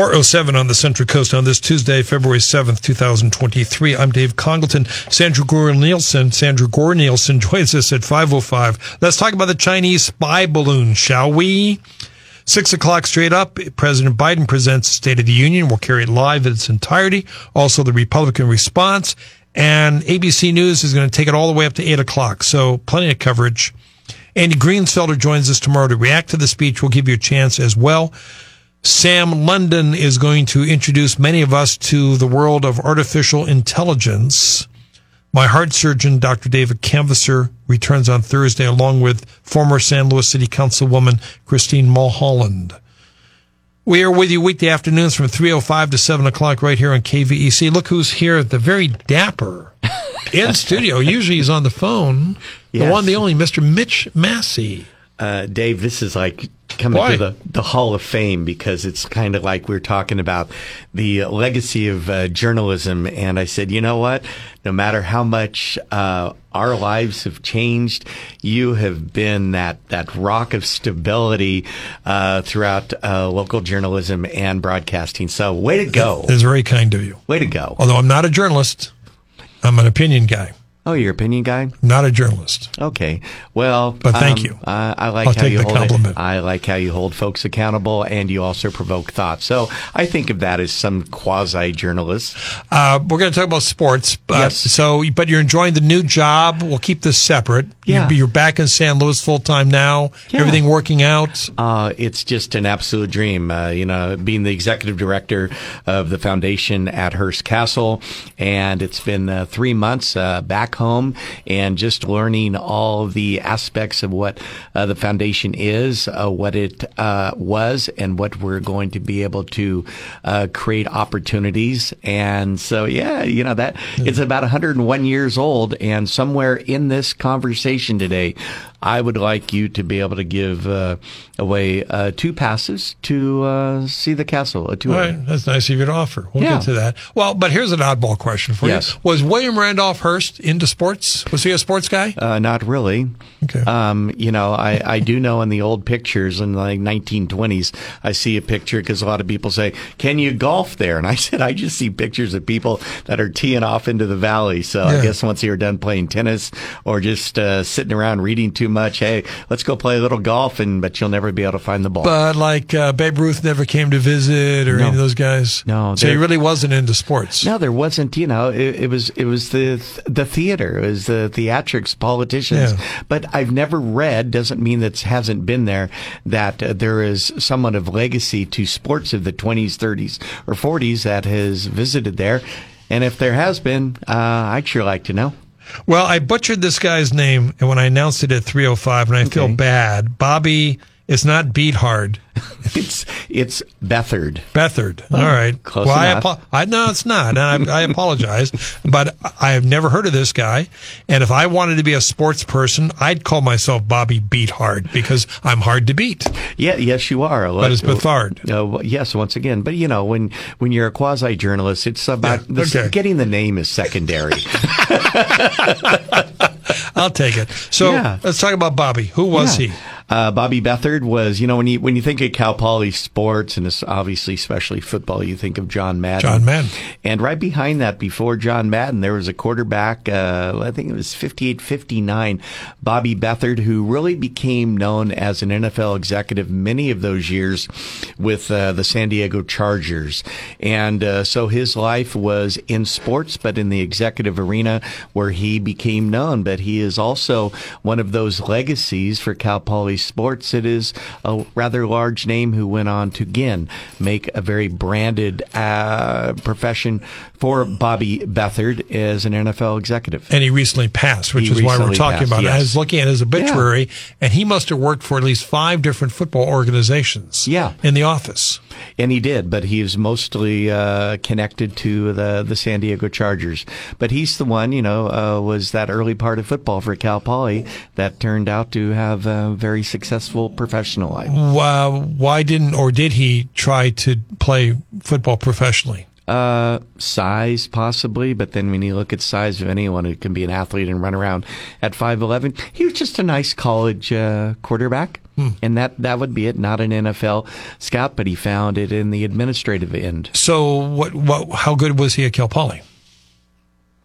Four oh seven on the Central Coast on this Tuesday, February seventh, two thousand twenty-three. I'm Dave Congleton. Sandra Gore Nielsen. Sandra Gore Nielsen joins us at five oh five. Let's talk about the Chinese spy balloon, shall we? Six o'clock straight up. President Biden presents the State of the Union. We'll carry it live in its entirety. Also, the Republican response. And ABC News is going to take it all the way up to eight o'clock. So plenty of coverage. Andy Greensfelder joins us tomorrow to react to the speech. We'll give you a chance as well. Sam London is going to introduce many of us to the world of artificial intelligence. My heart surgeon, Dr. David Canvasser, returns on Thursday along with former San Luis City Councilwoman Christine Mulholland. We are with you weekday afternoons from 3.05 to 7 o'clock right here on KVEC. Look who's here, the very dapper in studio. Usually he's on the phone. Yes. The one, the only, Mr. Mitch Massey. Uh, Dave, this is like coming Why? to the, the Hall of Fame because it's kind of like we're talking about the legacy of uh, journalism. And I said, you know what? No matter how much uh, our lives have changed, you have been that, that rock of stability uh, throughout uh, local journalism and broadcasting. So, way to go. That's very kind of you. Way to go. Although I'm not a journalist, I'm an opinion guy, Oh, your opinion guy? not a journalist. Okay. Well, But thank um, you. I, I like I'll how take you the hold compliment. It. I like how you hold folks accountable, and you also provoke thought. So I think of that as some quasi journalist. Uh, we're going to talk about sports. But, Yes. So, but you're enjoying the new job. We'll keep this separate. Yeah. You're, back in San Luis full time now. Yeah. Everything working out. Uh, it's just an absolute dream. Uh, you know, being the executive director of the foundation at Hearst Castle, and it's been uh, three months uh, back home, and just learning all the aspects of what uh, the foundation is, uh, what it uh, was, and what we're going to be able to uh, create opportunities. And so, yeah, you know that it's about 101 years old, and somewhere in this conversation today, I would like you to be able to give uh, away uh, two passes to uh, see the castle. A tour. All right. That's nice of you to offer. We'll Yeah. get to that. Well, but here's an oddball question for Yes. you. Was William Randolph Hearst into sports? Was he a sports guy? Uh, not really. Okay. Um, you know, I, I do know in the old pictures in the like 1920s, I see a picture because a lot of people say, "Can you golf there?" And I said, I just see pictures of people that are teeing off into the valley. So Yeah. I guess once you're done playing tennis or just uh, sitting around reading too much, hey, let's go play a little golf, and but you'll never be able to find the ball. But like uh, Babe Ruth never came to visit or No. any of those guys. No, So he really wasn't into sports. No, there wasn't. You know, it, it was it was the the theater, it was the theatrics, politicians. Yeah. But I've never read. Doesn't mean that hasn't been there. That uh, there is somewhat of legacy to sports of the twenties, thirties, or forties that has visited there. And if there has been, uh, I'd sure like to know. Well, I butchered this guy's name and when I announced it at 305 and I feel bad. Bobby is not beat hard. It's it's Beathard. Beathard. All right. close well, I, apo- I no, it's not. And I, I apologize, but I have never heard of this guy. And if I wanted to be a sports person, I'd call myself Bobby Beat Hard because I'm hard to beat. Yeah, yes, you are. But it's Beathard. Uh, yes, once again. But you know, when when you're a quasi journalist, it's about Yeah, okay. getting the name is secondary. I'll take it. So Yeah. let's talk about Bobby. Who was Yeah. he? Uh, Bobby Beathard was, you know, when you when you think of Cal Poly sports and it's obviously especially football, you think of John Madden. John Madden. And right behind that, before John Madden, there was a quarterback. Uh, I think it was 58-59, Bobby Beathard, who really became known as an NFL executive many of those years with uh, the San Diego Chargers. And uh, so his life was in sports, but in the executive arena where he became known. But he is also one of those legacies for Cal Poly Sports, it is a rather large name who went on to again make a very branded uh, profession for Bobby Beathard as an NFL executive. And he recently passed, which He is why we're talking passed, about it. I was looking at his obituary, and he must have worked for at least five different football organizations. Yeah. in the office. And he did, but he was mostly uh, connected to the the San Diego Chargers. But he's the one, you know, uh, was that early part of football for Cal Poly that turned out to have a very successful professional life. Why, why didn't or did he try to play football professionally? Uh, size possibly, but then when you look at size of anyone who can be an athlete and run around at five eleven, he was just a nice college uh, quarterback, and that that would be it. Not an NFL scout, but he found it in the administrative end. So, what, what, how good was he at Cal Poly?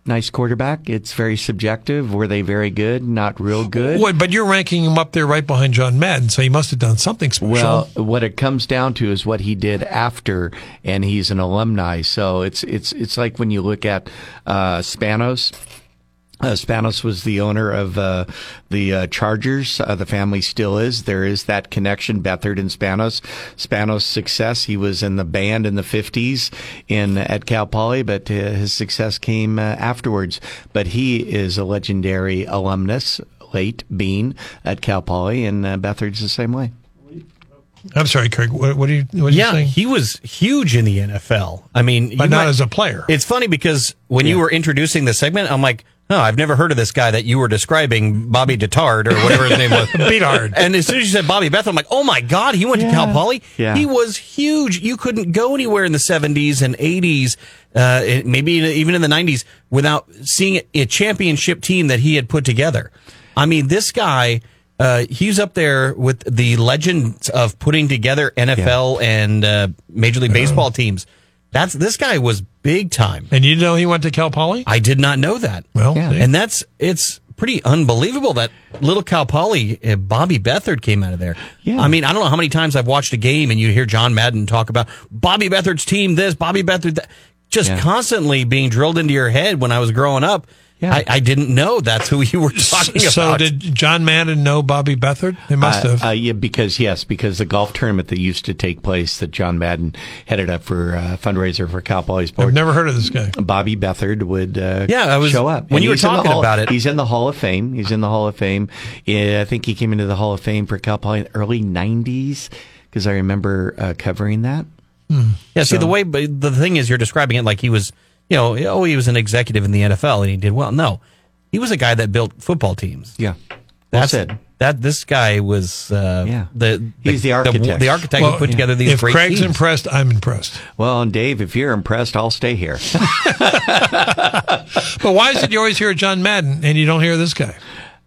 Nice quarterback. It's very subjective. Were they very good? Not real good. But you're ranking him up there right behind John Madden, so he must have done something special. Well, what it comes down to is what he did after, and he's an alumni. So it's it's it's like when you look at uh, Spanos. Uh, Spanos was the owner of uh, the uh, Chargers. Uh, the family still is. There is that connection, Beathard and Spanos. Spanos' success, he was in the band in the 50s in at Cal Poly, but uh, his success came uh, afterwards. But he is a legendary alumnus, late Bean at Cal Poly, and uh, Beathard's the same way. I'm sorry, Craig. What, what are you? What are you Yeah, saying? he was huge in the NFL. I mean, but you not might- as a player. It's funny because when you were introducing the segment, I'm like, oh, I've never heard of this guy that you were describing, Bobby Detard or whatever his name was. Beat. And as soon as you said Bobby Beth, I'm like, oh my God, he went to Cal Poly. Yeah. He was huge. You couldn't go anywhere in the 70s and 80s, uh, maybe even in the 90s without seeing a championship team that he had put together. I mean, this guy, uh, he's up there with the legends of putting together NFL and uh, Major League Baseball teams. That's this guy was big time. and you know he went to Cal Poly? I did not know that. Well, Yeah. And that's it's pretty unbelievable that little Cal Poly, uh, Bobby Beathard came out of there. Yeah. I mean, I don't know how many times I've watched a game and you hear John Madden talk about Bobby Beathard's team, this, Bobby Beathard, that, just Yeah. constantly being drilled into your head when I was growing up. Yeah. I, I didn't know that's who you were talking so about. So did John Madden know Bobby Beathard? They must Uh, have. Uh, yeah, because yes, because the golf tournament that used to take place that John Madden headed up for uh, fundraiser for Cal Poly I've never heard of this guy. Bobby Beathard would uh, Yeah, I was- show up when And you were he's in the talking Hall- about it- He's in the Hall of Fame. He's in the Hall of Fame. Yeah, I think he came into the Hall of Fame for Cal Poly in the early '90s because I remember uh, covering that. yeah, see, the way, the thing is, you're describing it like he was, you know, oh, he was an executive in the NFL and he did well. No, he was a guy that built football teams. Yeah, well That's it. That this guy was, uh, Yeah. the He's the architect. the, architect Well, who put together these if great Craig's teams. impressed, I'm impressed. Well, and Dave, if you're impressed, I'll stay here. But why is it you always hear John Madden and you don't hear this guy?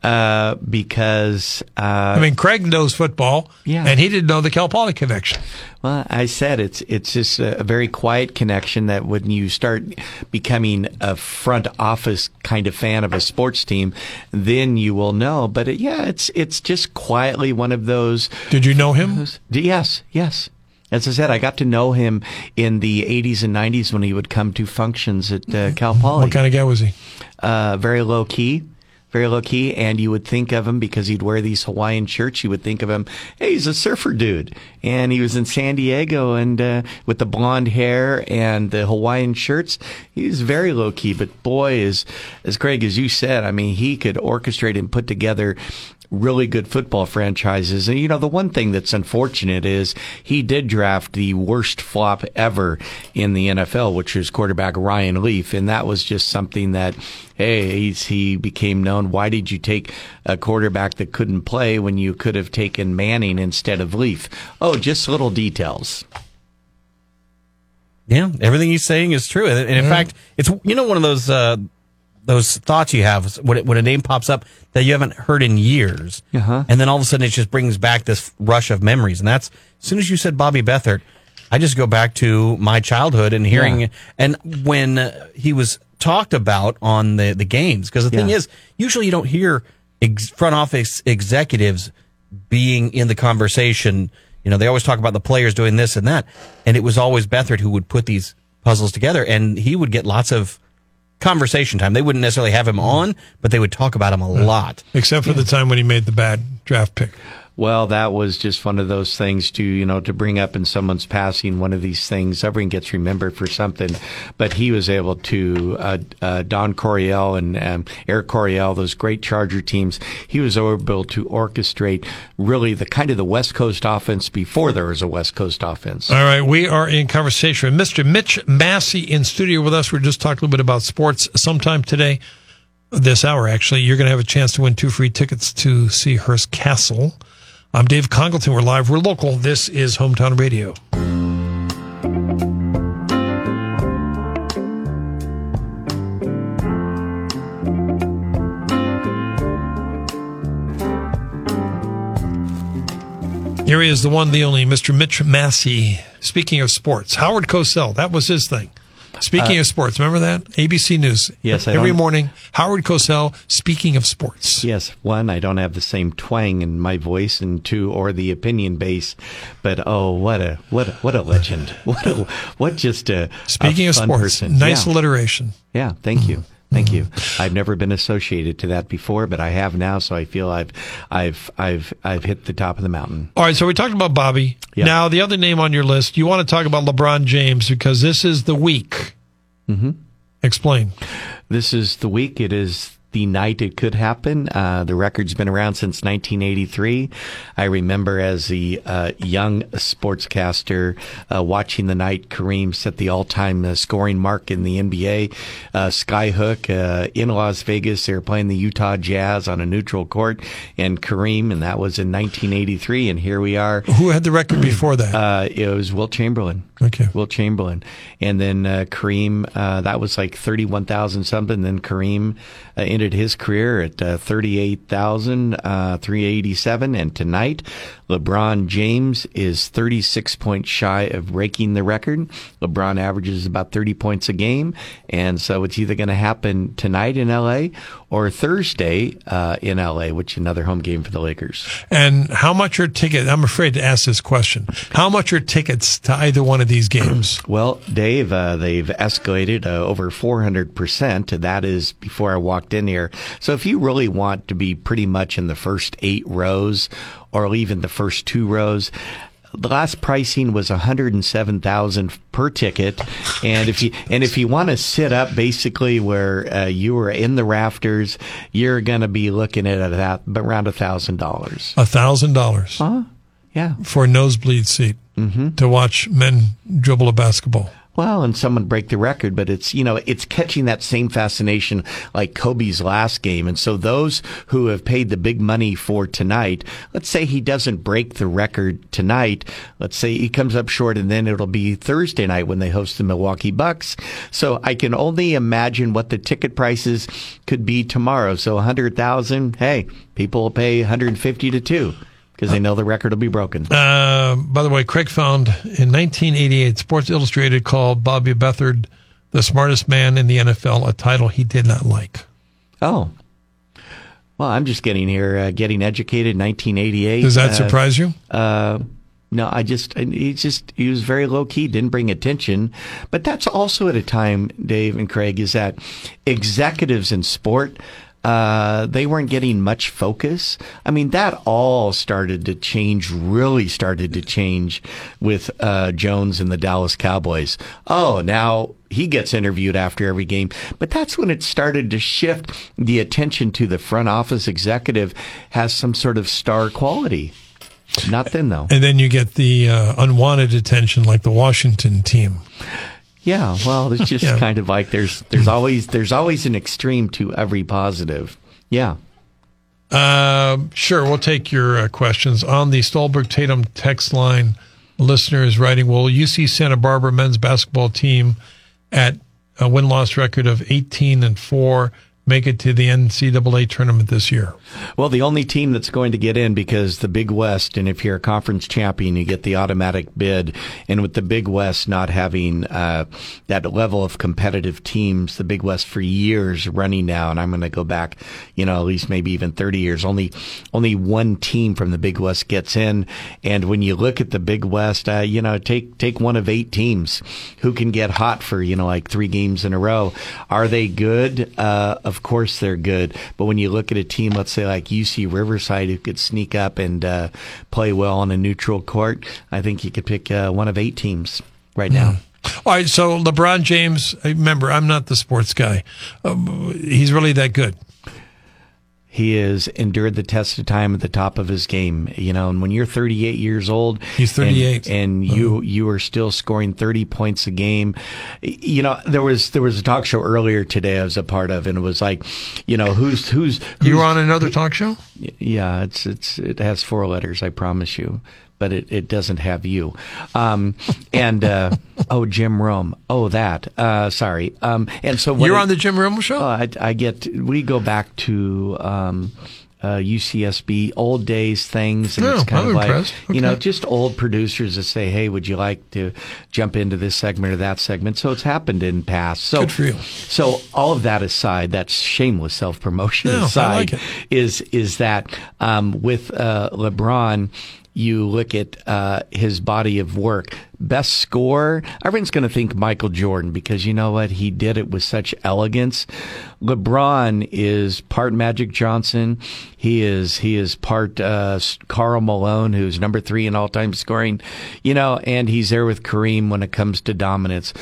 Uh, because uh, I mean, Craig knows football, Yeah. and he didn't know the Cal Poly connection. Well, I said it's it's just a, a very quiet connection that when you start becoming a front office kind of fan of a sports team, then you will know. But it, yeah, it's it's just quietly one of those. Did you know him? those- Yes, yes. As I said, I got to know him in the 80s and 90s when he would come to functions at uh, Cal Poly What kind of guy was he? uh, very low key, very low key. And you would think of him because he'd wear these Hawaiian shirts. You would think of him, hey, he's a surfer dude. And he was in San Diego and uh, with the blonde hair and the Hawaiian shirts. He was very low key. But boy, is as Craig as you said, I mean, he could orchestrate and put together really good football franchises. And you know, the one thing that's unfortunate is he did draft the worst flop ever in the NFL, which was quarterback Ryan Leaf, and that was just something that hey, he's, he became known. Why did you take a quarterback that couldn't play when you could have taken Manning instead of Leaf? Oh, just little details. Yeah, everything he's saying is true, and, and in fact, it's you know one of those uh, those thoughts you have when it, when a name pops up that you haven't heard in years, Uh-huh. and then all of a sudden it just brings back this rush of memories, and that's as soon as you said Bobby Beathard, I just go back to my childhood and hearing, Yeah. and when uh, he was talked about on the the games, because the thing Yeah. is, usually you don't hear ex- front office executives being in the conversation. You know, they always talk about the players doing this and that, and it was always Beathard who would put these puzzles together, and he would get lots of conversation time. They wouldn't necessarily have him on, but they would talk about him a lot. Except for the time when he made the bad draft pick. Well, that was just one of those things to, you know, to bring up in someone's passing one of these things. Everyone gets remembered for something, but he was able to, uh, uh, Don Coryell and um, Air Coryell, those great Charger teams, he was able to orchestrate really the kind of the West Coast offense before there was a West Coast offense. All right, we are in conversation with Mr. Mitch Massey in studio with us. We're just talking a little bit about sports sometime today, this hour actually. You're going to have a chance to win two free tickets to see Hearst Castle. I'm Dave Congleton. We're live. We're local. This is Hometown Radio. Here he is, the one, the only, Mr. Mitch Massey. Speaking of sports, Howard Cosell, that was his thing. Speaking uh, of sports, remember that? ABC News. Yes, I every morning. Howard Cosell. Speaking of sports. Yes, one, I don't have the same twang in my voice, and two, or the opinion base. But oh, what a what a, what a legend! What a what just a speaking a of sports. Person. Nice yeah. alliteration. Yeah, thank you. Thank you. I've never been associated to that before, but I have now, so I feel I've I've I've I've hit the top of the mountain. All right, so we talked about Bobby. Yep. Now the other name on your list, you want to talk about LeBron James because this is the week. Mm-hmm. Explain. This is the week. It is the night it could happen. Uh, the record's been around since 1983. I remember as a uh, young sportscaster uh, watching the night Kareem set the all-time uh, scoring mark in the NBA. Uh, Skyhook uh, in Las Vegas, they were playing the Utah Jazz on a neutral court, and Kareem, and that was in 1983. And here we are. Who had the record before that? it was Wilt Chamberlain. Okay. Wilt Chamberlain, and then Kareem. that was like 31,000 something. Then Kareem his career at uh, 38,387. Uh, and tonight, LeBron James is 36 points shy of breaking the record. LeBron averages about 30 points a game. And so it's either going to happen tonight in LA or Thursday uh, in LA, which is another home game for the Lakers. And how much are tickets? I'm afraid to ask this question. How much are tickets to either one of these games? well, Dave, uh, they've escalated uh, over 400%. That is before I walked in here. So if you really want to be pretty much in the first eight rows or even the first two rows, the last pricing was 107,000 per ticket. And if you and if you want to sit up basically where uh, you were in the rafters you're going to be looking at that around a thousand dollars. A thousand dollars? Huh? Yeah. For a nosebleed seat mm-hmm. to watch men dribble a basketball well, and someone break the record, but it's, you know, it's catching that same fascination like Kobe's last game. And so those who have paid the big money for tonight, let's say he doesn't break the record tonight. Let's say he comes up short and then it'll be Thursday night when they host the Milwaukee Bucks. So I can only imagine what the ticket prices could be tomorrow. So 100,000, hey, people will pay 150 to two because they know the record will be broken. Uh, by the way, Craig found in 1988, Sports Illustrated called Bobby Beathard the smartest man in the NFL, a title he did not like. Oh. Well, I'm just getting here, uh, getting educated. 1988. Does that uh, surprise you? Uh, no, I just he just he was very low key, didn't bring attention. But that's also at a time, Dave and Craig, is that executives in sport uh, they weren't getting much focus. I mean, that all started to change, really started to change with uh, Jones and the Dallas Cowboys. Oh, now he gets interviewed after every game. But that's when it started to shift the attention to the front office executive has some sort of star quality. Not then, though. And then you get the uh, unwanted attention like the Washington team. Yeah, well, it's just yeah. kind of like there's there's always there's always an extreme to every positive. Yeah. Uh, sure, we'll take your uh, questions on the Stolberg Tatum text line. Listener is writing, "Will UC Santa Barbara men's basketball team at a win loss record of 18 and four make it to the NCAA tournament this year? Well, the only team that's going to get in because the Big West, and if you're a conference champion, you get the automatic bid. And with the Big West not having uh, that level of competitive teams, the Big West for years running now, and I'm going to go back, you know, at least maybe even 30 years. Only only one team from the Big West gets in. And when you look at the Big West, uh, you know, take take one of eight teams who can get hot for you know like three games in a row. Are they good? Uh, of of course they're good. But when you look at a team, let's say like UC Riverside, who could sneak up and uh, play well on a neutral court, I think you could pick uh, one of eight teams right now. All right, so LeBron James. Remember, I'm not the sports guy. Uh, he's really that good. He has endured the test of time at the top of his game, you know. And when you're 38 years old, He's 38. and, and you you are still scoring 30 points a game. You know, there was there was a talk show earlier today I was a part of, and it was like, you know, who's who's, who's You were on another talk show? yeah, it's it's it has four letters, I promise you, but it, it doesn't have you. Um, and uh, oh, Jim Rome. Oh, that. Uh, sorry. Um, and so You're it- on the Jim Rimmel show? uh, I, I get. We go back to. Um, uh, UCSB old days things, and Oh, it's kind I'm of like impressed. you know just old producers that say, "Hey, would you like to jump into this segment or that segment?" So it's happened in past. So Good for you. So all of that aside, that shameless self promotion No, aside, like is is that um, with uh, LeBron, you look at uh, his body of work. Best score, everyone's going to think Michael Jordan because you know what? He did it with such elegance. LeBron is part Magic Johnson. He is he is part uh, Karl Malone, who's number three in all time scoring. You know, and he's there with Kareem when it comes to dominance.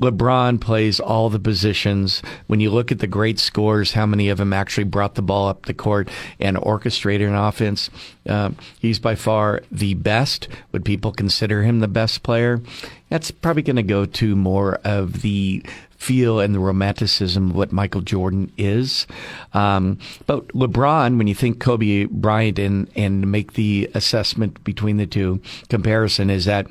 LeBron plays all the positions. When you look at the great scores, how many of them actually brought the ball up the court and orchestrated an offense? Um, he's by far the best. Would people consider him the best player? That's probably going to go to more of the feel and the romanticism of what Michael Jordan is. Um, but LeBron, when you think Kobe Bryant and, and make the assessment between the two comparison is that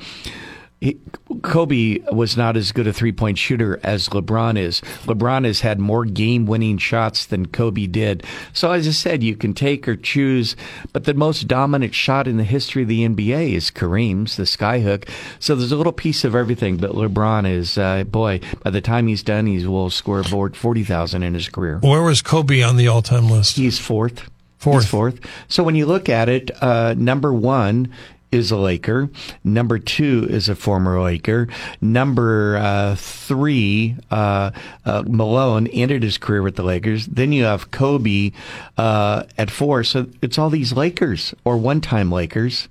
he, Kobe was not as good a three point shooter as LeBron is. LeBron has had more game winning shots than Kobe did. So, as I said, you can take or choose, but the most dominant shot in the history of the NBA is Kareem's, the skyhook. So, there's a little piece of everything, but LeBron is, uh, boy, by the time he's done, he will score aboard 40,000 in his career. Where was Kobe on the all time list? He's fourth. Fourth. He's fourth. So when you look at it, uh, number one is a Laker. Number two is a former Laker. Number uh, three, uh, uh, Malone ended his career with the Lakers. Then you have Kobe uh, at four. So it's all these Lakers or one-time Lakers.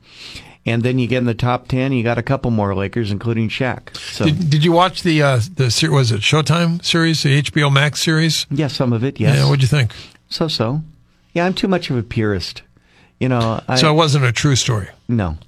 And then you get in the top ten, you got a couple more Lakers, including Shaq. So Did, did you watch the uh, the was it Showtime series, the HBO Max series? yeah, some of it, yes. Yeah, what'd you think? so so. Yeah, I'm too much of a purist. You know, I, so it wasn't a true story. No,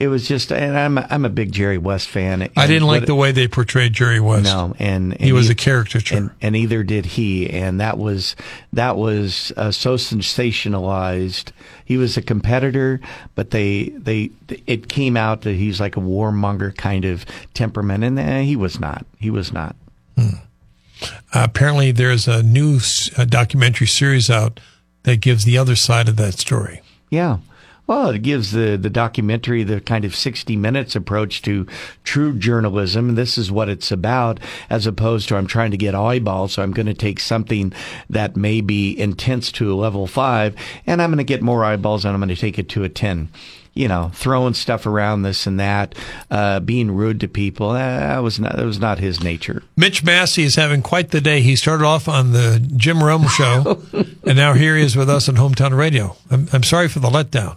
it was just, and I'm I'm a big Jerry West fan. I didn't like what- the way they portrayed Jerry West. No, and, and he was a caricature. and, and either did he, and that was that was uh, so sensationalized. He was a competitor, but they they it came out that he's like a warmonger kind of temperament, and eh, he was not. He was not. Uh, apparently, there's a new s- uh documentary series out that gives the other side of that story. Yeah. Well, it gives the, the documentary the kind of 60 minutes approach to true journalism. This is what it's about, as opposed to I'm trying to get eyeballs, so I'm going to take something that may be intense to a level five, and I'm going to get more eyeballs, and I'm going to take it to a 10. You know, throwing stuff around this and that, uh, being rude to people. eh, That was not that was not his nature. Mitch Massey is having quite the day. He started off on the Jim Rome show, and now here he is with us on Hometown Radio. I'm, I'm sorry for the letdown.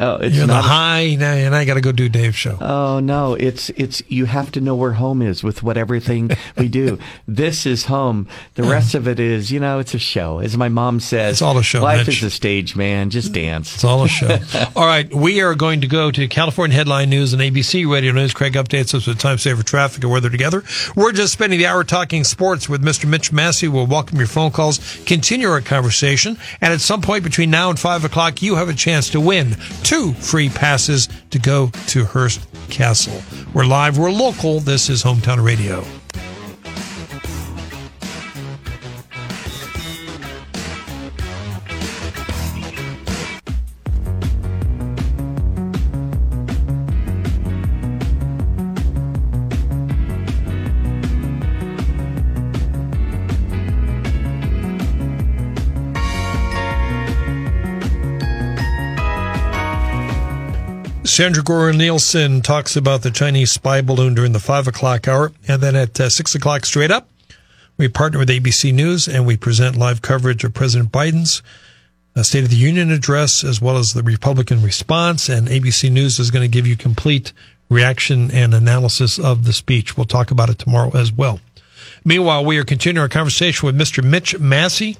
Oh, it's You're in the high, now, and I got to go do Dave's show. Oh no, it's it's you have to know where home is with what everything we do. this is home. The rest of it is, you know, it's a show. As my mom says, It's all a show, Life Mitch. is a stage, man. Just dance. It's all a show. all right, we are going to go to California Headline News and ABC Radio News. Craig updates us with time saver traffic and weather together. We're just spending the hour talking sports with Mr. Mitch Massey. We'll welcome your phone calls, continue our conversation, and at some point between now and five o'clock, you have a chance to win two free passes to go to Hearst Castle. We're live, we're local. This is Hometown Radio. Sandra Gore Nielsen talks about the Chinese spy balloon during the five o'clock hour, and then at uh, six o'clock straight up, We partner with ABC News and we present live coverage of President Biden's uh, State of the Union address as well as the Republican response. And ABC News is going to give you complete reaction and analysis of the speech. We'll talk about it tomorrow as well. Meanwhile, we are continuing our conversation with Mr. Mitch Massey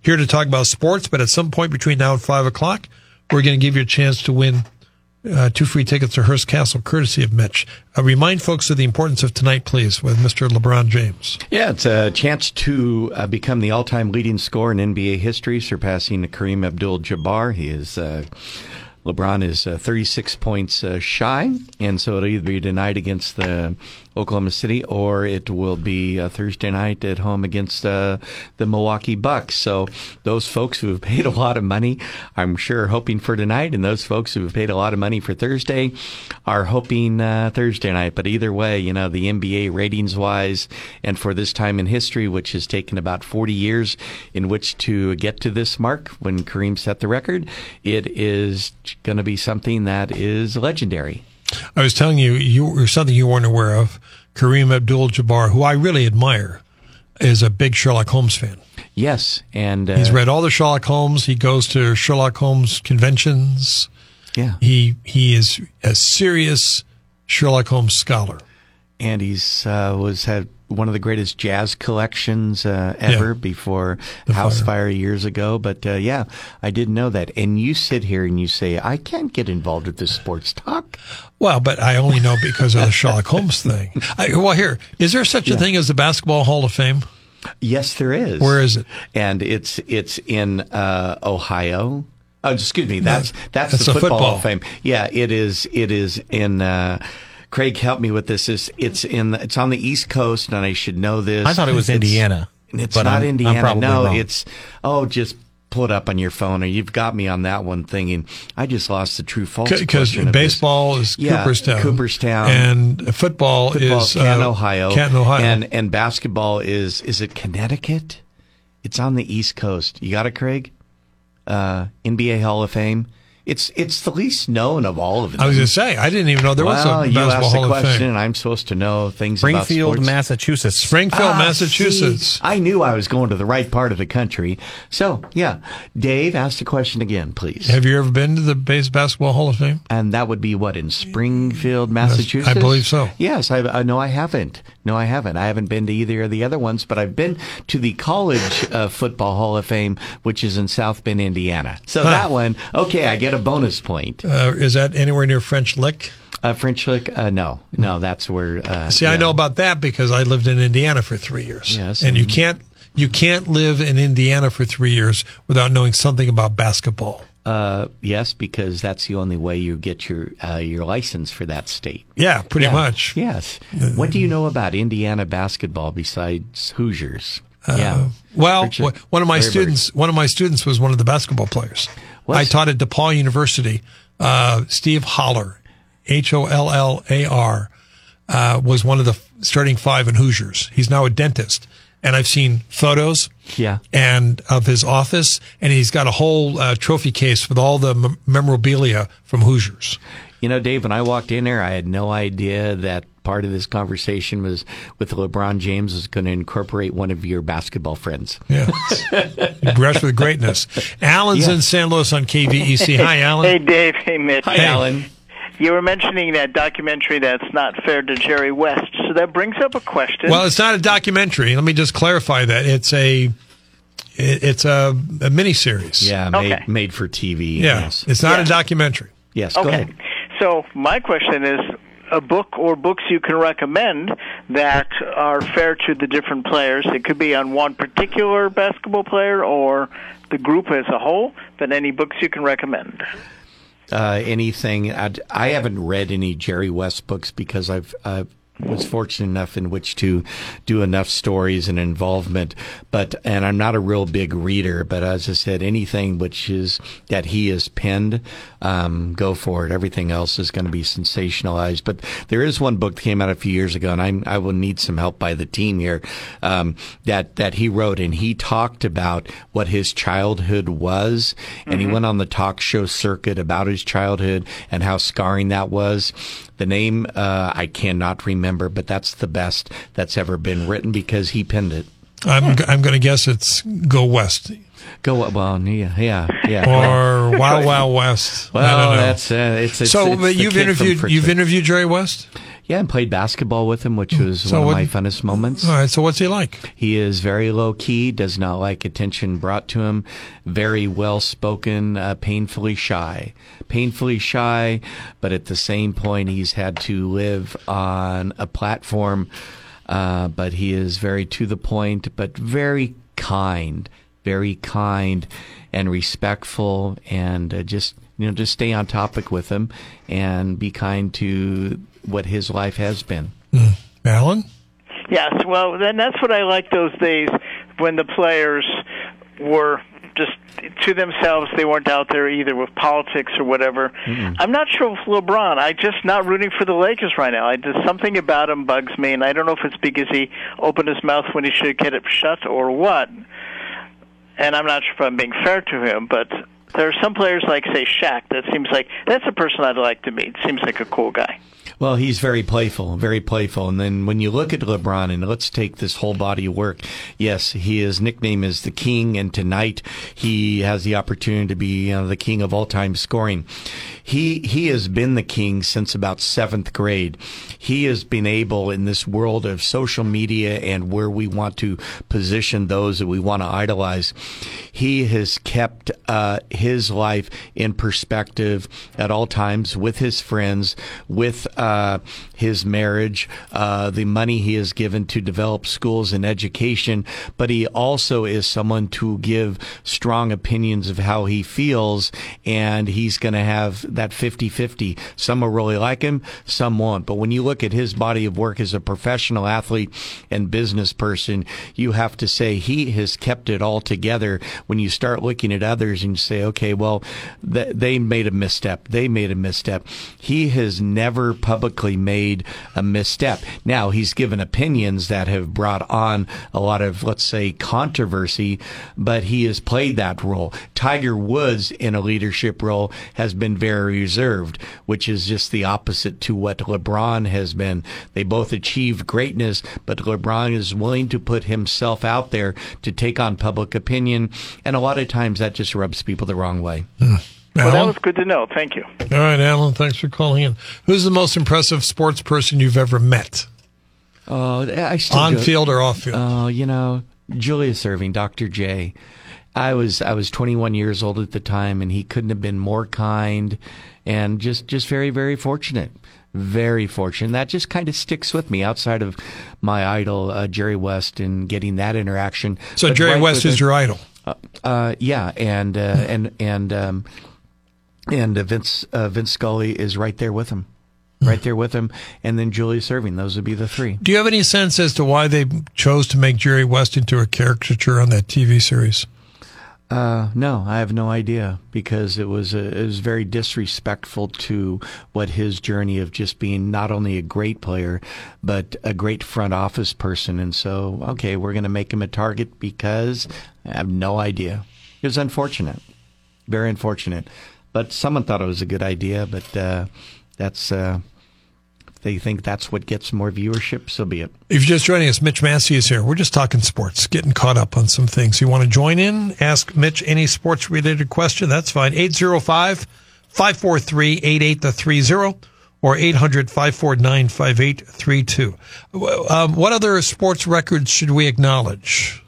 here to talk about sports, but at some point between now and five o'clock, we're going to give you a chance to win uh, two free tickets to Hearst Castle, courtesy of Mitch. Uh, remind folks of the importance of tonight, please, with Mr. LeBron James. Yeah, it's a chance to uh, become the all-time leading scorer in NBA history, surpassing Kareem Abdul-Jabbar. He is. Uh, LeBron is uh, 36 points uh, shy, and so it'll either be tonight against the Oklahoma City, or it will be uh, Thursday night at home against uh, the Milwaukee Bucks. So those folks who have paid a lot of money, I'm sure, are hoping for tonight, and those folks who have paid a lot of money for Thursday are hoping uh, Thursday night. But either way, you know, the NBA ratings wise, and for this time in history, which has taken about 40 years in which to get to this mark when Kareem set the record, it is going to be something that is legendary. I was telling you, you something you weren't aware of. Kareem Abdul-Jabbar, who I really admire, is a big Sherlock Holmes fan. Yes, and uh, he's read all the Sherlock Holmes. He goes to Sherlock Holmes conventions. Yeah, he he is a serious Sherlock Holmes scholar. And he's uh, was had one of the greatest jazz collections uh, ever yeah. before the House Fire. Fire. years ago. But uh, yeah, I didn't know that. And you sit here and you say, I can't get involved with this sports talk. Well, but I only know because of the Sherlock Holmes thing. I, well, here, is there such a yeah. thing as the Basketball Hall of Fame? Yes, there is. Where is it? And it's it's in uh, Ohio. Oh, excuse me. That's that's, that's the football, football, Hall of Fame. Yeah, it is. It is in. Craig, help me with this. It's, it's in it's on the East Coast, and I should know this. I thought it was it's, Indiana. It's not I'm, Indiana. I'm no, wrong. it's oh, just pull it up on your phone, or you've got me on that one thing, and I just lost the true false. Because baseball is yeah, Cooperstown, Cooperstown, and football, football is Canton, uh, Ohio, Canton, Ohio, and and basketball is is it Connecticut? It's on the East Coast. You got it, Craig? Uh, NBA Hall of Fame. It's it's the least known of all of them. I was going to say I didn't even know there well, was a you basketball asked Hall a question, of Fame. and I'm supposed to know things Springfield, about. Massachusetts. Springfield, Ah, Massachusetts. see, I knew I was going to the right part of the country. So yeah, Dave, ask the question again, please. Have you ever been to the base basketball Hall of Fame? And that would be what in Springfield, Massachusetts. I believe so. Yes, I, I no, I haven't. No, I haven't. I haven't been to either of the other ones, but I've been to the College uh, Football Hall of Fame, which is in South Bend, Indiana. So Huh. that one, okay, I get a bonus point. Uh, is that anywhere near French Lick? Uh, French Lick? Uh, no, no, that's where. Uh, See, I know about that because I lived in Indiana for three years. Yes, and you can't you can't live in Indiana for three years without knowing something about basketball. Uh, yes, because that's the only way you get your uh, your license for that state. Yeah, pretty Yeah. much. Yes. What do you know about Indiana basketball besides Hoosiers? yeah. Uh, Well, Richard one of my Fairburg. students, one of my students was one of the basketball players. Was- I taught at DePauw University. Uh, Steve Hollar, H O L L A R, uh, was one of the starting five in Hoosiers. He's now a dentist, and I've seen photos. Yeah. And of his office, and he's got a whole uh, trophy case with all the mem- memorabilia from Hoosiers. You know, Dave, when I walked in there, I had no idea that part of this conversation was with LeBron James was going to incorporate one of your basketball friends. Yeah, blessed with greatness. Alan's Yeah. in San Luis on KVEC. Hi, Alan. Hey, Dave. Hey, Mitch. Hi, Alan. You were mentioning that documentary that's not fair to Jerry West. So that brings up a question. Well, it's not a documentary. Let me just clarify that it's a it's a, a mini series. Yeah, made, Okay. made for TV. yeah. Yes. It's not Yeah. a documentary. Yes, go okay. ahead. So my question is a book or books you can recommend that are fair to the different players. It could be on one particular basketball player or the group as a whole, but any books you can recommend. Uh, anything. I'd, I haven't read any Jerry West books because I've uh, was fortunate enough in which to do enough stories and involvement. But and I'm not a real big reader. But as I said, anything which is that he has penned, um, go for it. Everything else is going to be sensationalized. But there is one book that came out a few years ago, and I'm, I will need some help by the team here. Um, that that he wrote, and he talked about what his childhood was, and he went on the talk show circuit about his childhood and how scarring that was. The name uh, I cannot remember, but that's the best that's ever been written because he penned it. I'm I'm going to guess it's Go West Go well, yeah, yeah, yeah. or Wild Wild West. Well, that's uh, it's, it's so. it's but you've interviewed you've interviewed Jerry West. yeah, and played basketball with him, which was So one of my funnest moments. All right. So what's he like? He is very low key, does not like attention brought to him, very well spoken, uh, painfully shy. Painfully shy, but at the same point, he's had to live on a platform, uh, but he is very to the point, but very kind, very kind and respectful, and uh, just, you know, just stay on topic with him and be kind to what his life has been. Alan. Yes, well, then that's what I like those days when the players were just to themselves. They weren't out there either with politics or whatever. I'm not sure with LeBron. I just not rooting for the Lakers right now. I just something about him bugs me, and I don't know if it's because he opened his mouth when he should get it shut or what. And I'm not sure if I'm being fair to him, but there are some players like say Shaq that seems like that's a person I'd like to meet. Seems like a cool guy. Well, he's very playful, very playful. And then when you look at LeBron, and let's take this whole body of work. Yes, he his nickname is the King, and tonight he has the opportunity to be you know, the king of all time scoring. He he has been the king since about seventh grade. He has been able in this world of social media and where we want to position those that we want to idolize. He has kept uh, his life in perspective at all times with his friends, with uh, his marriage, uh, the money he has given to develop schools and education. But he also is someone to give strong opinions of how he feels, and he's going to have that 50 50. Some will really like him, some won't. But when you look at his body of work as a professional athlete and business person, you have to say he has kept it all together. When you start looking at others and you say, okay, well, th- they made a misstep, they made a misstep. He has never publicly made a misstep. Now, he's given opinions that have brought on a lot of, let's say, controversy, but he has played that role. Tiger Woods, in a leadership role, has been very reserved, which is just the opposite to what LeBron has been. They both achieved greatness, but LeBron is willing to put himself out there to take on public opinion, and a lot of times that just rubs people the wrong way. Well, that was good to know. Thank you. All right, Alan. Thanks for calling in. Who's the most impressive sports person you've ever met, Oh, I still on go- field or off field? Oh, you know, Julius Erving, Dr. J. I was I was 21 years old at the time, and he couldn't have been more kind, and just just very very fortunate, very fortunate. That just kind of sticks with me outside of my idol uh, Jerry West and getting that interaction. so But Jerry right West is it- your idol. uh, yeah, and uh, and and um, and uh, Vince uh, Vince Scully is right there with him, right there with him, and then Julius Erving. Those would be the three. Do you have any sense as to why they chose to make Jerry West into a caricature on that TV series? Uh, no, I have no idea because it was a, it was very disrespectful to what his journey of just being not only a great player but a great front office person. And so, okay, we're going to make him a target because I have no idea. It was unfortunate, very unfortunate. But someone thought it was a good idea. But uh, that's uh, they think that's what gets more viewership. So be it. If you're just joining us, Mitch Massey is here. We're just talking sports, getting caught up on some things. You want to join in, ask Mitch any sports related question? That's fine. 805 543 8830 or 800 549 5832. Um, What other sports records should we acknowledge?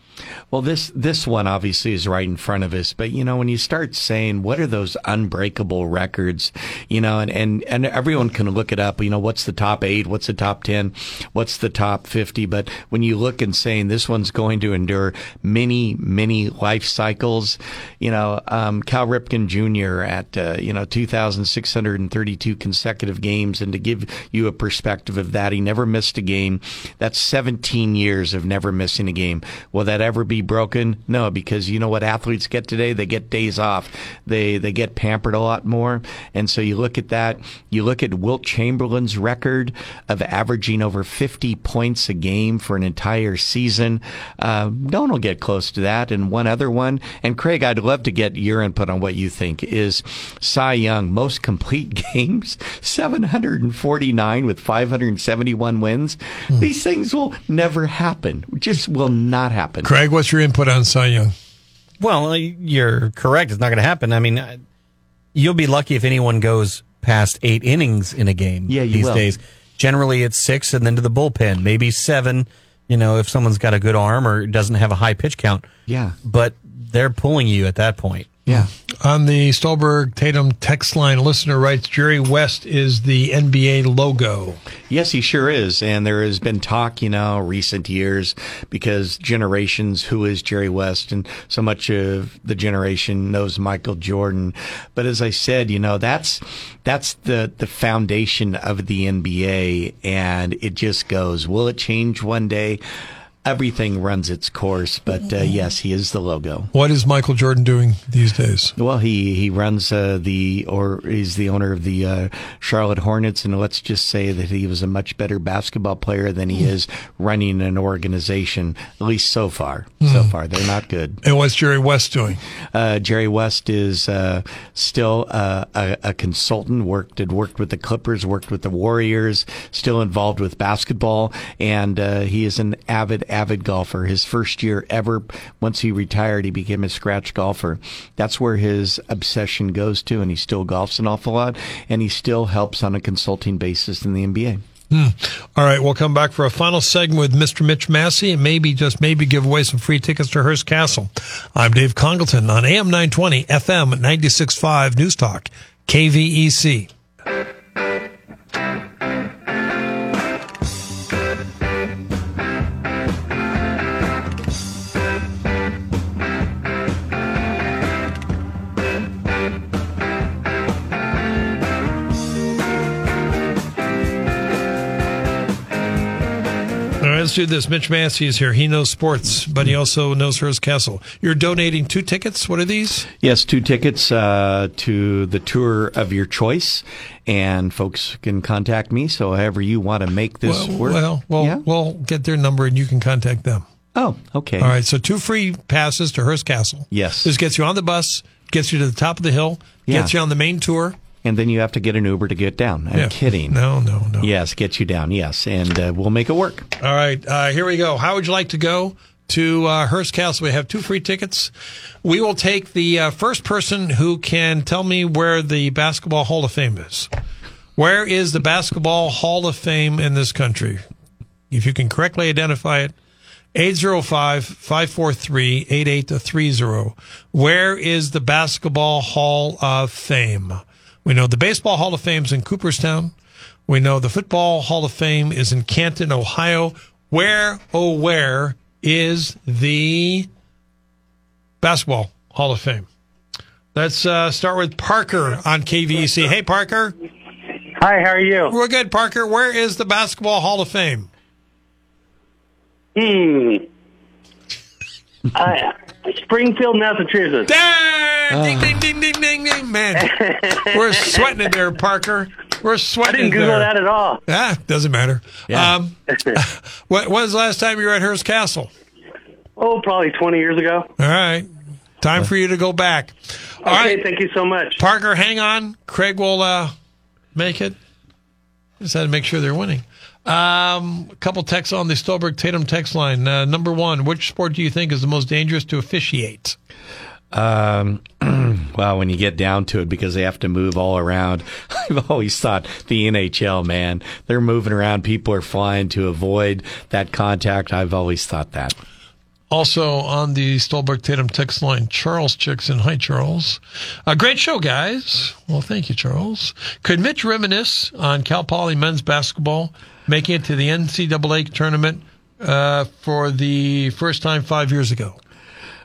Well, this this one obviously is right in front of us, but you know when you start saying what are those unbreakable records, you know, and and and everyone can look it up. You know, what's the top eight? What's the top ten? What's the top fifty? But when you look and saying this one's going to endure many many life cycles, you know, um, Cal Ripken Jr. at uh, you know two thousand six hundred and thirty two consecutive games, and to give you a perspective of that, he never missed a game. That's seventeen years of never missing a game. Will that ever be broken? No, because you know what athletes get today? They get days off. They they get pampered a lot more. And so you look at that. You look at Wilt Chamberlain's record of averaging over 50 points a game for an entire season. Uh, no one will get close to that. And one other one. And Craig, I'd love to get your input on what you think is Cy Young most complete games, 749 with 571 wins. Hmm. These things will never happen. Just will not happen. Craig, what's your input on Cy Young? Well, you're correct. It's not going to happen. I mean, uh, you'll be lucky if anyone goes past eight innings in a game Yeah, you these will. days. Generally, it's six and then to the bullpen, maybe seven. You know, if someone's got a good arm or doesn't have a high pitch count. Yeah. But they're pulling you at that point. Yeah. On the Stolberg Tatum text line, listener writes Jerry West is the NBA logo. Yes, he sure is. And there has been talk, you know, recent years because generations, who is Jerry West? And so much of the generation knows Michael Jordan. But as I said, you know, that's, that's the, the foundation of the NBA. And it just goes, will it change one day? Everything runs its course, but uh, yes, he is the logo. What is Michael Jordan doing these days? Well, he he runs uh, the or is the owner of the uh, Charlotte Hornets, and let's just say that he was a much better basketball player than he is running an organization. At least so far, so far they're not good. And what's Jerry West doing? Uh, Jerry West is uh, still uh, a, a consultant. worked had worked with the Clippers, worked with the Warriors, still involved with basketball, and uh, he is an avid avid golfer. His first year ever, once he retired, he became a scratch golfer. That's where his obsession goes to, and he still golfs an awful lot, and he still helps on a consulting basis in the NBA. Hmm. All right, we'll come back for a final segment with Mr. Mitch Massey and maybe, just maybe, give away some free tickets to Hearst Castle. I'm Dave Congleton on AM 920, FM 96.5 News Talk, KVEC. Do this. Mitch Massey is here. He knows sports, but he also knows Hearst Castle. You're donating two tickets. What are these? Yes, two tickets uh, to the tour of your choice, and folks can contact me. So, however you want to make this Well, work. well, well, Yeah? we'll get their number and you can contact them. Oh, okay. All right, so two free passes to Hearst Castle. Yes. This gets you on the bus, gets you to the top of the hill, gets you on the main tour. And then you have to get an Uber to get down. I'm Yeah. kidding. No, no, no. Yes, get you down. Yes, and uh, we'll make it work. All right, uh, here we go. How would you like to go to uh, Hearst Castle? We have two free tickets. We will take the uh, first person who can tell me where the Basketball Hall of Fame is. Where is the Basketball Hall of Fame in this country? If you can correctly identify it, 805 543 8830. Where is the Basketball Hall of Fame? We know the Baseball Hall of Fame is in Cooperstown. We know the Football Hall of Fame is in Canton, Ohio. Where, oh, where is the Basketball Hall of Fame? Let's uh, start with Parker on KVEC. Hey, Parker. Hi, how are you? We're good, Parker. Where is the Basketball Hall of Fame? Hmm. Uh, Springfield, Massachusetts. Dang! Ding, ding, ding, ding, ding, ding. Man, we're sweating it there, Parker. We're sweating. I didn't Google there. that at all. Ah, doesn't matter. Yeah. Um, when, when was the last time you were at Hearst Castle? Oh, probably 20 years ago. All right. Time for you to go back. All okay, right, thank you so much. Parker, hang on. Craig will uh, make it. Just had to make sure they're winning. Um, a couple texts on the Stolberg Tatum text line. Uh, number one, which sport do you think is the most dangerous to officiate? Um, well, when you get down to it, because they have to move all around, I've always thought the NHL, man, they're moving around. People are flying to avoid that contact. I've always thought that. Also on the Stolberg Tatum text line, Charles Chickson. Hi, Charles. A great show, guys. Well, thank you, Charles. Could Mitch reminisce on Cal Poly men's basketball making it to the NCAA tournament uh, for the first time five years ago?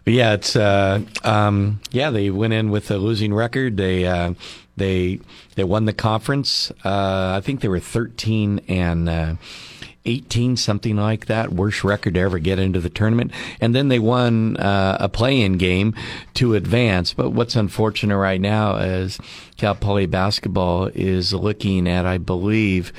Yeah, it's uh, um, yeah. They went in with a losing record. They uh, they they won the conference. Uh, I think they were thirteen and uh, 18, something like that. Worst record to ever get into the tournament. And then they won uh, a play-in game to advance. But what's unfortunate right now is Cal Poly basketball is looking at, I believe,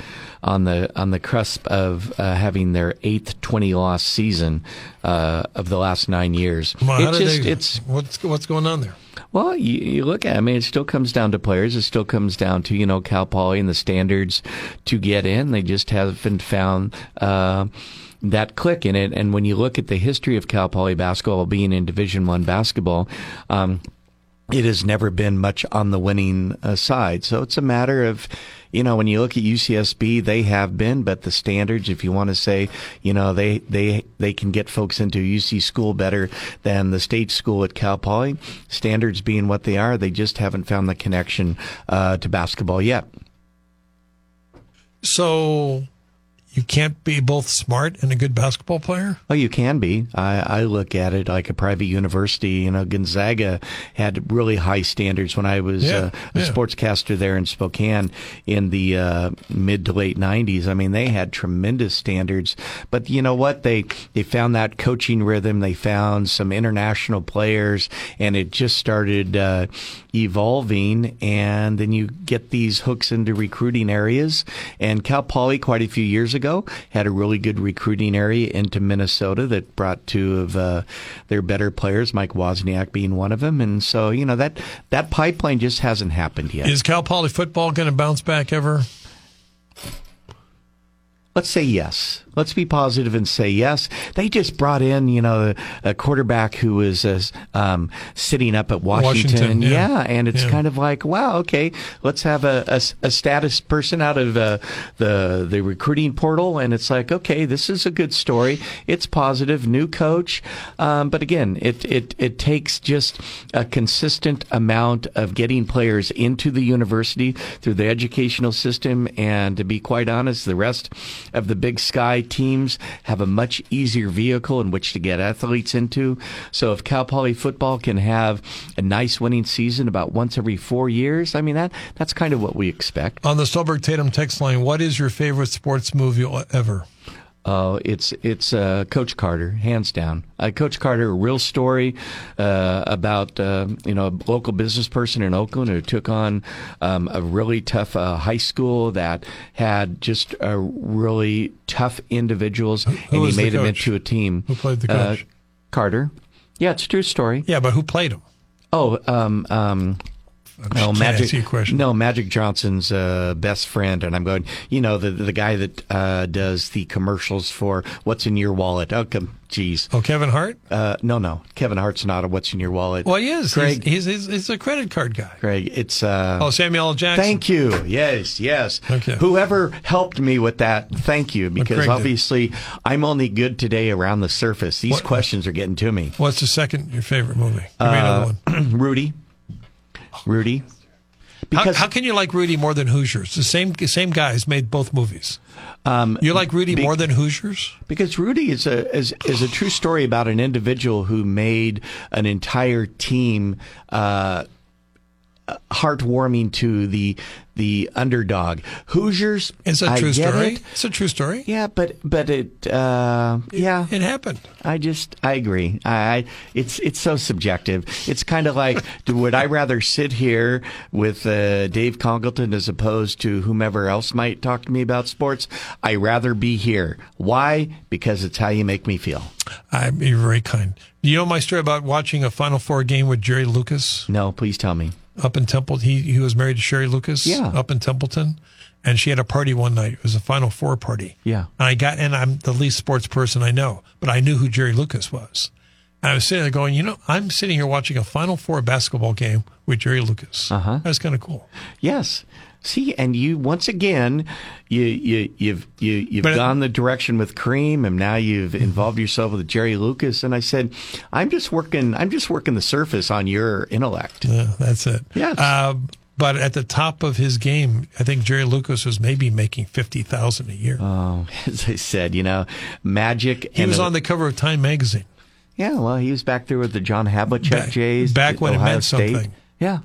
on the on the cusp of uh, having their eighth 20 loss season uh, of the last nine years. Well, did just they- it's what's what's going on there? well, you, you look at. it, I mean, it still comes down to players. It still comes down to you know Cal Poly and the standards to get in. They just haven't found. Uh, that click in it, and when you look at the history of Cal Poly basketball being in Division One basketball, um, it has never been much on the winning uh, side. So it's a matter of, you know, when you look at UCSB, they have been, but the standards, if you want to say, you know, they, they, they can get folks into UC school better than the state school at Cal Poly. Standards being what they are, they just haven't found the connection, uh, to basketball yet. So you can't be both smart and a good basketball player. Oh, you can be. I, I look at it like a private university. You know, Gonzaga had really high standards when I was Yeah, uh, a yeah. sportscaster there in Spokane in the uh, mid to late '90s. I mean, they had tremendous standards. But you know what? They they found that coaching rhythm. They found some international players, and it just started uh, evolving. And then you get these hooks into recruiting areas. And Cal Poly, quite a few years ago, had a really good recruiting area into Minnesota that brought two of uh, their better players, Mike Wozniak being one of them. And so, you know, that that pipeline just hasn't happened yet. Is Cal Poly football going to bounce back ever? Let's say yes. Let's be positive and say yes. They just brought in, you know, a quarterback who was uh, um, sitting up at Washington. Washington, yeah. and it's Yeah. kind of like, wow, okay, let's have a, a, a status person out of uh, the the recruiting portal, and it's like, okay, this is a good story. It's positive, new coach, um, but again, it it it takes just a consistent amount of getting players into the university through the educational system, and to be quite honest, the rest of the Big Sky teams have a much easier vehicle in which to get athletes into. So if Cal Poly football can have a nice winning season about once every four years, I mean that that's kind of what we expect. On the Stolberg Tatum text line, what is your favorite sports movie ever? Oh, it's it's uh, Coach Carter, hands down. Uh, Coach Carter, a real story uh, about uh, you know a local business person in Oakland who took on um, a really tough uh, high school that had just uh, really tough individuals, and he was the made them into a team. Who played the Uh, coach? Carter. Yeah, it's a true story. Yeah, but who played him? Oh, um, um, no, Magic. ask you a question. No, Magic Johnson's uh, best friend, and I'm going. You know, the the guy that uh, does the commercials for "What's in Your Wallet." Oh, come, geez. Oh, Kevin Hart. Uh, no, no, Kevin Hart's not a "What's in Your Wallet." Well, he is. Greg. He's, he's, he's, he's a credit card guy. Greg, it's. Uh, Oh, Samuel L. Jackson. Thank you. Yes, yes. Okay. Whoever helped me with that, thank you, because Greg did. obviously I'm only good today around the surface. These What- questions are getting to me. What's the second your favorite movie? Give me another one. Rudy, Rudy. How, Because how can you like Rudy more than Hoosiers? The same same guys made both movies. um, You like Rudy be- more than Hoosiers? Because Rudy is a is, is a true story about an individual who made an entire team uh, heartwarming to the the underdog. Hoosiers, It's a I true get story. it. It's a true story. Yeah, but but it uh, yeah. It happened. I just I agree. I, it's it's so subjective. It's kind of like would I rather sit here with uh, Dave Congleton as opposed to whomever else might talk to me about sports? I rather be here. Why? Because it's how you make me feel. I'm you're very kind. You know my story about watching a Final Four game with Jerry Lucas No, please tell me. Up in Temple? He he was married to Sherry Lucas. Yeah. Up in Templeton, and she had a party one night. It was a Final Four party. Yeah. And I got, and I'm the least sports person I know, but I knew who Jerry Lucas was. And I was sitting there going, you know, I'm sitting here watching a Final Four basketball game with Jerry Lucas. Uh-huh. That's kind of cool. Yes. See, and you once again, you you you've you you've But it- gone the direction with Cream, and now you've involved yourself with Jerry Lucas. And I said, I'm just working. I'm just working the surface on your intellect. Yeah, that's it. Yes. Uh, but at the top of his game, I think Jerry Lucas was maybe making fifty thousand a year. Oh, as I said, you know, magic. he was a- on the cover of Time magazine. Yeah, well, he was back there with the John Havlicek Back- Jays. back when it Ohio meant State. something. Yeah.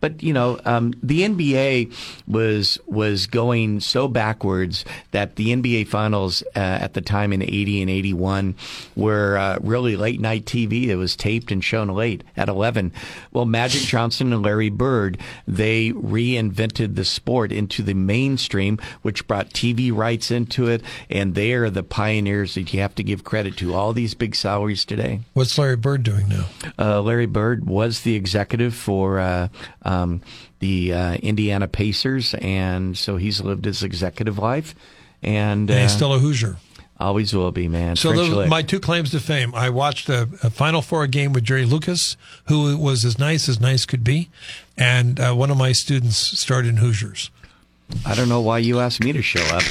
But you know, um, the NBA was was going so backwards that the NBA finals uh, at the time in '80 and '81 were uh, really late night TV. It was taped and shown late at 11. Well, Magic Johnson and Larry Bird they reinvented the sport into the mainstream, which brought TV rights into it, and they are the pioneers that you have to give credit to. All these big salaries today. What's Larry Bird doing now? Uh, Larry Bird was the executive for uh, um, the uh, Indiana Pacers, and so he's lived his executive life, and, And he's uh, still a Hoosier. always will be, man. So those my two claims to fame. I watched a, a Final Four game with Jerry Lucas, who was as nice as nice could be, and uh, one of my students started in Hoosiers I don't know why you asked me to show up.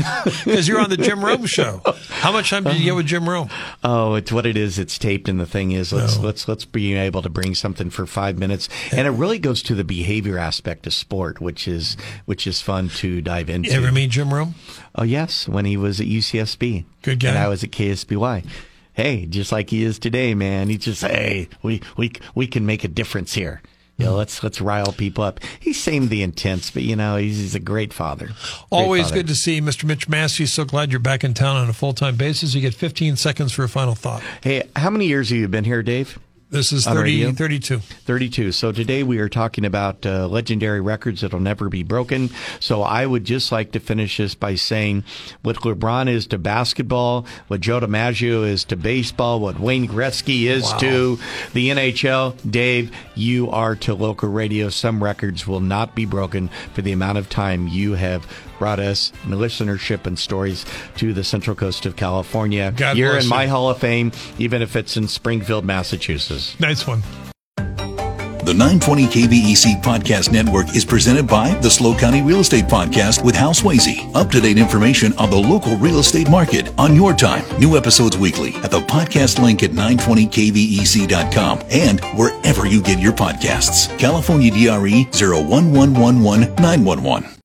because you're on the Jim Rome show. How much time did you get with Jim Rome? Oh, it's what it is. It's taped, and the thing is, let's No. let's let's be able to bring something for five minutes, and it really goes to the behavior aspect of sport, which is which is fun to dive into. You ever meet Jim Rome? Oh yes, when he was at UCSB. Good guy. And I was at KSBY. Hey, just like he is today, man. He just hey, we we we can make a difference here. You know, let's let's rile people up. He seemed the intense, but you know, he's, he's a great father. Great Always father. good to see Mr. Mitch Massey. So glad you're back in town on a full time basis. You get 15 seconds for a final thought. Hey, how many years have you been here, Dave? This is On 30, 32. 32. So today we are talking about uh, legendary records that'll never be broken. So I would just like to finish this by saying what LeBron is to basketball, what Joe DiMaggio is to baseball, what Wayne Gretzky is to the NHL. Dave, you are to local radio. Some records will not be broken for the amount of time you have brought us listenership and stories to the Central Coast of California. God You're bless in my. Hall of Fame, even if it's in Springfield, Massachusetts. Nice one. The 920 KVEC Podcast Network is presented by the SLO County Real Estate Podcast with Hal Swayze. Up to date information on the local real estate market on your time. New episodes weekly at the podcast link at 920kvec.com and wherever you get your podcasts. California DRE 01111 911.